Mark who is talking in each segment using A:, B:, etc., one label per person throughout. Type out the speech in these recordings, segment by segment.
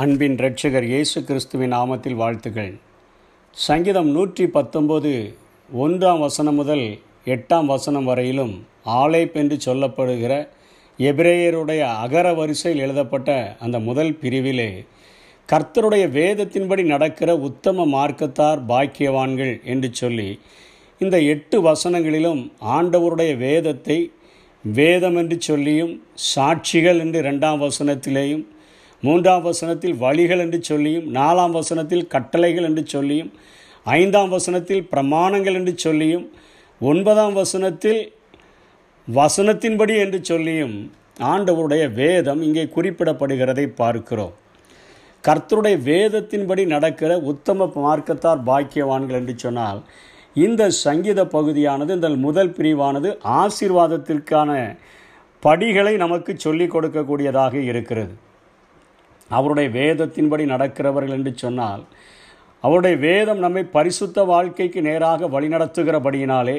A: அன்பின் இரட்சகர் இயேசு கிறிஸ்துவின் நாமத்தில் வாழ்த்துக்கள் சங்கீதம் நூற்றி பத்தொம்போது ஒன்றாம் வசனம் முதல் எட்டாம் வசனம் வரையிலும் ஆலைப் என்று சொல்லப்படுகிற எபிரேயருடைய அகர வரிசையில் எழுதப்பட்ட அந்த முதல் பிரிவிலே கர்த்தருடைய வேதத்தின்படி நடக்கிற உத்தம மார்க்கத்தார் பாக்கியவான்கள் என்று சொல்லி இந்த எட்டு வசனங்களிலும் ஆண்டவருடைய வேதத்தை வேதம் என்று சொல்லியும் சாட்சிகள் என்று ரெண்டாம் வசனத்திலேயும் மூன்றாம் வசனத்தில் வழிகள் என்று சொல்லியும் நாலாம் வசனத்தில் கட்டளைகள் என்று சொல்லியும் ஐந்தாம் வசனத்தில் பிரமாணங்கள் என்று சொல்லியும் ஒன்பதாம் வசனத்தில் வசனத்தின்படி என்று சொல்லியும் ஆண்டவருடைய வேதம் இங்கே குறிப்பிடப்படுகிறதை பார்க்கிறோம். கர்த்தருடைய வேதத்தின்படி நடக்கிற உத்தம மார்க்கத்தார் பாக்கியவான்கள் என்று சொன்னால் இந்த சங்கீத பகுதியானது இந்த முதல் பிரிவானது ஆசீர்வாதத்திற்கான படிகளை நமக்கு சொல்லிக் கொடுக்கக்கூடியதாக இருக்கிறது. அவருடைய வேதத்தின்படி நடக்கிறவர்கள் என்று சொன்னால் அவருடைய வேதம் நம்மை பரிசுத்த வாழ்க்கைக்கு நேராக வழிநடத்துகிறபடியினாலே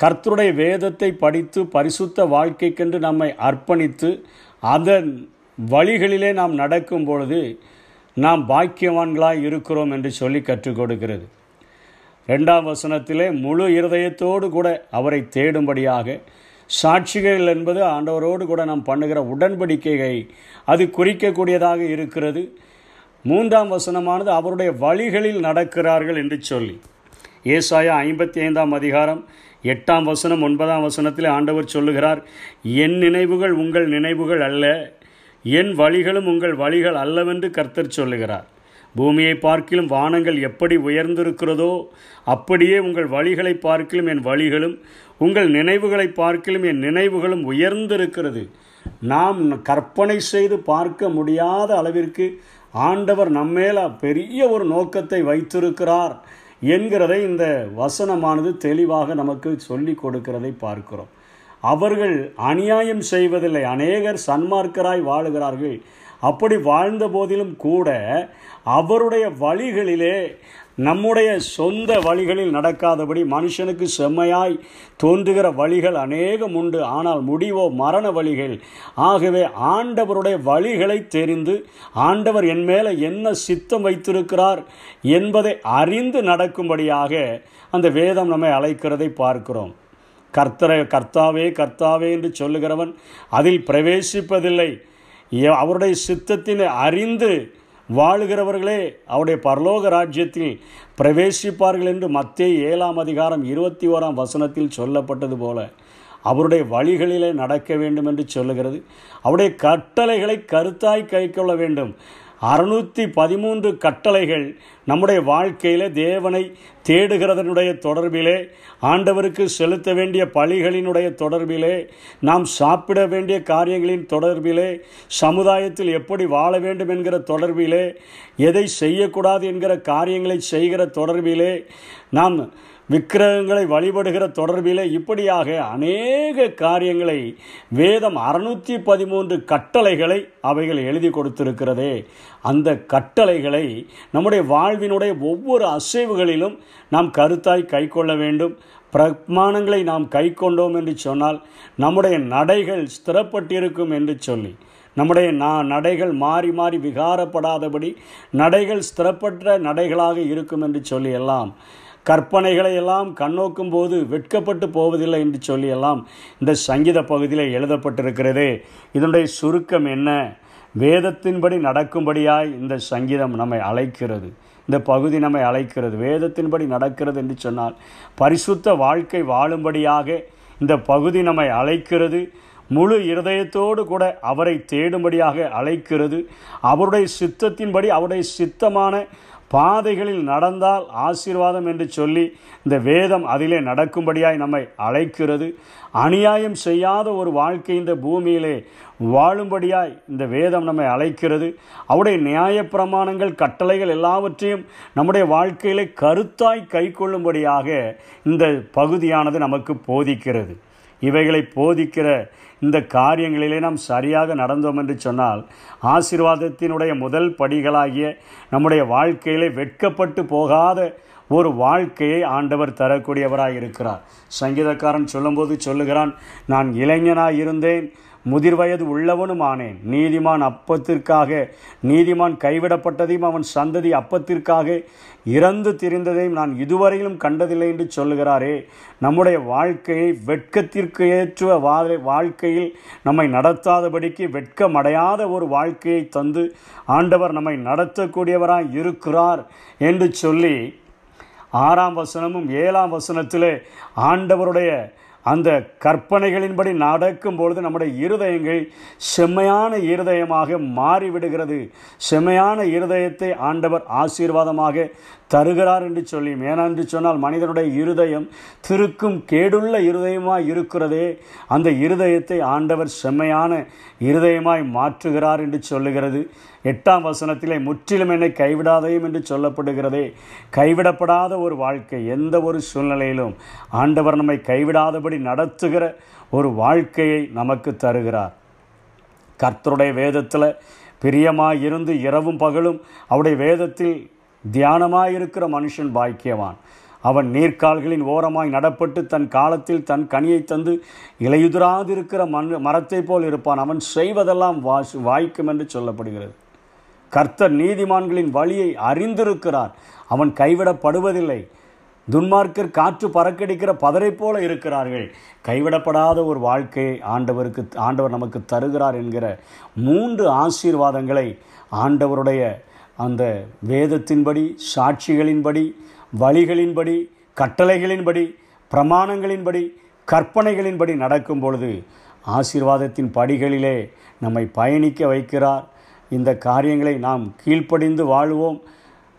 A: கர்த்தருடைய வேதத்தை படித்து பரிசுத்த வாழ்க்கைக்கென்று நம்மை அர்ப்பணித்து அதன் வழிகளிலே நாம் நடக்கும் பொழுது நாம் பாக்கியவான்களாக இருக்கிறோம் என்று சொல்லி கற்றுக் கொடுக்கிறது. ரெண்டாம் வசனத்திலே முழு இருதயத்தோடு கூட அவரை தேடும்படியாக சாட்சிகள் என்பது ஆண்டவரோடு கூட நாம் பண்ணுகிற உடன்படிக்கையை அது குறிக்கக்கூடியதாக இருக்கிறது. மூன்றாம் வசனமானது அவருடைய வழிகளில் நடக்கிறார்கள் என்று சொல்லி. ஏசாயா ஐம்பத்தி ஐந்தாம் அதிகாரம் எட்டாம் வசனம் ஒன்பதாம் வசனத்தில் ஆண்டவர் சொல்லுகிறார் என் நினைவுகள் உங்கள் நினைவுகள் அல்ல என் வழிகளும் உங்கள் வழிகள் அல்லவென்று கர்த்தர் சொல்லுகிறார். பூமியை பார்க்கிலும் வானங்கள் எப்படி உயர்ந்திருக்கிறதோ அப்படியே உங்கள் வழிகளை பார்க்கிலும் என் வழிகளும் உங்கள் நினைவுகளை பார்க்கிலும் என் நினைவுகளும் உயர்ந்திருக்கிறது. நாம் கற்பனை செய்து பார்க்க முடியாத அளவிற்கு ஆண்டவர் நம்மேல பெரிய ஒரு நோக்கத்தை வைத்திருக்கிறார் என்கிறதை இந்த வசனமானது தெளிவாக நமக்கு சொல்லி கொடுக்கிறதை பார்க்கிறோம். அவர்கள் அநியாயம் செய்வதில்லை. அநேகர் சன்மார்க்கராய் வாழுகிறார்கள். அப்படி வாழ்ந்த போதிலும் கூட அவருடைய வழிகளிலே நம்முடைய சொந்த வழிகளில் நடக்காதபடி மனுஷனுக்கு செம்மையாய் தோன்றுகிற வழிகள் அநேகம் உண்டு. ஆனால் முடிவோ மரண வழிகள். ஆகவே ஆண்டவருடைய வழிகளை தெரிந்து ஆண்டவர் என் மேலே என்ன சித்தம் வைத்திருக்கிறார் என்பதை அறிந்து நடக்கும்படியாக அந்த வேதம் நம்மை அழைக்கிறதை பார்க்கிறோம். கர்த்தரை கர்த்தாவே கர்த்தாவே என்று சொல்லுகிறவன் அதில் பிரவேசிப்பதில்லை. அவருடைய சித்தத்தினை அறிந்து வாழுகிறவர்களே அவருடைய பரலோக ராஜ்யத்தில் பிரவேசிப்பார்கள் என்று மத்திய ஏழாம் அதிகாரம் இருபத்தி ஓராம் வசனத்தில் சொல்லப்பட்டது போல அவருடைய வழிகளிலே நடக்க வேண்டும் என்று சொல்லுகிறது. அவருடைய கட்டளைகளை கருத்தாய் கை கொள்ள வேண்டும். அறுநூற்றி பதிமூன்று கட்டளைகள் நம்முடைய வாழ்க்கையில் தேவனை தேடுகிறதனுடைய தொடர்பிலே ஆண்டவருக்கு செலுத்த வேண்டிய பழிகளினுடைய தொடர்பிலே நாம் சாப்பிட வேண்டிய காரியங்களின் தொடர்பிலே சமுதாயத்தில் எப்படி வாழ வேண்டும் என்கிற தொடர்பிலே எதை செய்யக்கூடாது என்கிற காரியங்களை செய்கிற தொடர்பிலே நாம் விக்கிரகங்களை வழிபடுகிற தொடர்பிலே இப்படியாக அநேக காரியங்களை வேதம் அறுநூற்றி பதிமூன்று கட்டளைகளை அவைகள் எழுதி கொடுத்திருக்கிறதே. அந்த கட்டளைகளை நம்முடைய வாழ்வினுடைய ஒவ்வொரு அசைவுகளிலும் நாம் கருத்தாய் கை கொள்ள வேண்டும். பிரமாணங்களை நாம் கை கொண்டோம் என்று சொன்னால் நம்முடைய நடைகள் ஸ்திரப்பட்டிருக்கும் என்று சொல்லி நம்முடைய நா நடைகள் மாறி மாறி விகாரப்படாதபடி நடைகள் ஸ்திரப்பற்ற நடைகளாக இருக்கும் என்று சொல்லியெல்லாம் கற்பனைகளை எல்லாம் கண்ணோக்கும் போது வெட்கப்பட்டு போவதில்லை என்று சொல்லியெல்லாம் இந்த சங்கீத பகுதியில் எழுதப்பட்டிருக்கிறதே. இதனுடைய சுருக்கம் என்ன? வேதத்தின்படி நடக்கும்படியாய் இந்த சங்கீதம் நம்மை அழைக்கிறது. இந்த பகுதி நம்மை அழைக்கிறது. வேதத்தின்படி நடக்கிறது என்று சொன்னால் பரிசுத்த வாழ்க்கை வாழும்படியாக இந்த பகுதி நம்மை அழைக்கிறது. முழு இருதயத்தோடு கூட அவரை தேடும்படியாக அழைக்கிறது. அவருடைய சித்தத்தின்படி அவருடைய சித்தமான பாதைகளில் நடந்தால் ஆசீர்வாதம் என்று சொல்லி இந்த வேதம் அதிலே நடக்கும்படியாய் நம்மை அழைக்கிறது. அநியாயம் செய்யாத ஒரு வாழ்க்கை இந்த பூமியிலே வாழும்படியாய் இந்த வேதம் நம்மை அழைக்கிறது. அவருடைய நியாயப்பிரமாணங்கள் கட்டளைகள் எல்லாவற்றையும் நம்முடைய வாழ்க்கையிலே கருத்தாய் கை கொள்ளும்படியாக இந்த பகுதியானது நமக்கு போதிக்கிறது. இவைகளை போதிக்கிற இந்த காரியங்களிலே நாம் சரியாக நடந்தோம் என்று சொன்னால் ஆசீர்வாதத்தினுடைய முதல் படிகளாகிய நம்முடைய வாழ்க்கையிலே வெட்கப்பட்டு போகாத ஒரு வாழ்க்கையை ஆண்டவர் தரக்கூடியவராக இருக்கிறார் சங்கீதக்காரன் சொல்லும்போது சொல்லுகிறான் நான் இளைஞனாக இருந்தேன் முதிர்வயது உள்ளவனும் ஆனேன் நீதிமான் அப்பத்திற்காக நீதிமான் கைவிடப்பட்டதையும் அவன் சந்ததி அப்பத்திற்காக இறந்து திரிந்ததையும் நான் இதுவரையிலும் கண்டதில்லை என்று சொல்லுகிறாரே. நம்முடைய வாழ்க்கையை வெட்கத்திற்கு ஏற்ற வா- வாழ்க்கையில் நம்மை நடத்தாதபடிக்கு வெட்கமடையாத ஒரு வாழ்க்கையை தந்து ஆண்டவர் நம்மை நடத்தக்கூடியவராய் இருக்கிறார் என்று சொல்லி ஆறாம் வசனமும் ஏழாம் வசனத்திலே ஆண்டவருடைய அந்த கற்பனைகளின்படி நடக்கும் பொழுது நம்முடைய இருதயங்கள் செம்மையான இருதயமாக மாறிவிடுகிறது. செம்மையான இருதயத்தை ஆண்டவர் ஆசீர்வாதமாக தருகிறார் என்று சொல்லி ஏனென்று சொன்னால் மனிதனுடைய இருதயம் திருக்கும் கேடுள்ள இருதயமாய் இருக்கிறதே அந்த இருதயத்தை ஆண்டவர் செம்மையான இருதயமாய் மாற்றுகிறார் என்று சொல்லுகிறது. எட்டாம் வசனத்திலே முற்றிலும் என்னை கைவிடாதையும் என்று சொல்லப்படுகிறதே. கைவிடப்படாத ஒரு வாழ்க்கை எந்த ஒரு சூழ்நிலையிலும் ஆண்டவர் நம்மை கைவிடாதபடி நடத்துகிற ஒரு வாழ்க்கையை நமக்கு தருகிறார். கர்த்தருடைய வேதத்தில் பிரியமாக இருந்து இரவும் பகலும் அவருடைய வேதத்தில் தியானமாக இருக்கிற மனுஷன் பாக்கியவான். அவன் நீர்க்கால்களின் ஓரமாய் நடப்பட்டு தன் காலத்தில் தன் கனியை தந்து இலையுதிராதிருக்கிற மண் மரத்தைப் போல் இருப்பான். அவன் செய்வதெல்லாம் வாசு வாய்க்கும் என்று சொல்லப்படுகிறது. கர்த்தர் நீதிமான்களின் வழியை அறிந்திருக்கிறார். அவன் கைவிடப்படுவதில்லை. துன்மார்க்கர் காற்று பறக்கடிக்கிற பதரை போல இருக்கிறார்கள். கைவிடப்படாத ஒரு வாழ்க்கையை ஆண்டவருக்கு ஆண்டவர் நமக்கு தருகிறார் என்கிற மூன்று ஆசீர்வாதங்களை ஆண்டவருடைய அந்த வேதத்தின்படி சாட்சிகளின்படி வழிகளின்படி கட்டளைகளின்படி பிரமாணங்களின்படி கற்பனைகளின்படி நடக்கும் பொழுது ஆசீர்வாதத்தின் படிகளிலே நம்மை பயணிக்க வைக்கிறார். இந்த காரியங்களை நாம் கீழ்ப்படிந்து வாழ்வோம்.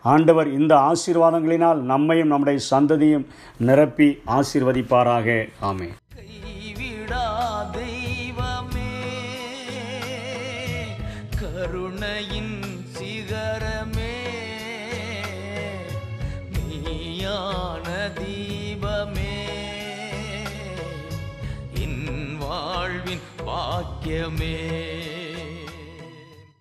A: ஆண்டவர் இந்த ஆசீர்வாதங்களினால் நம்மையும் நம்முடைய சந்ததியும் நிரப்பி ஆசீர்வதிப்பாராக. ஆமே
B: தெய்வமே கருணையின் சிகரமே நீயான தீபமே இன் வாழ்வின் பாக்கியமே.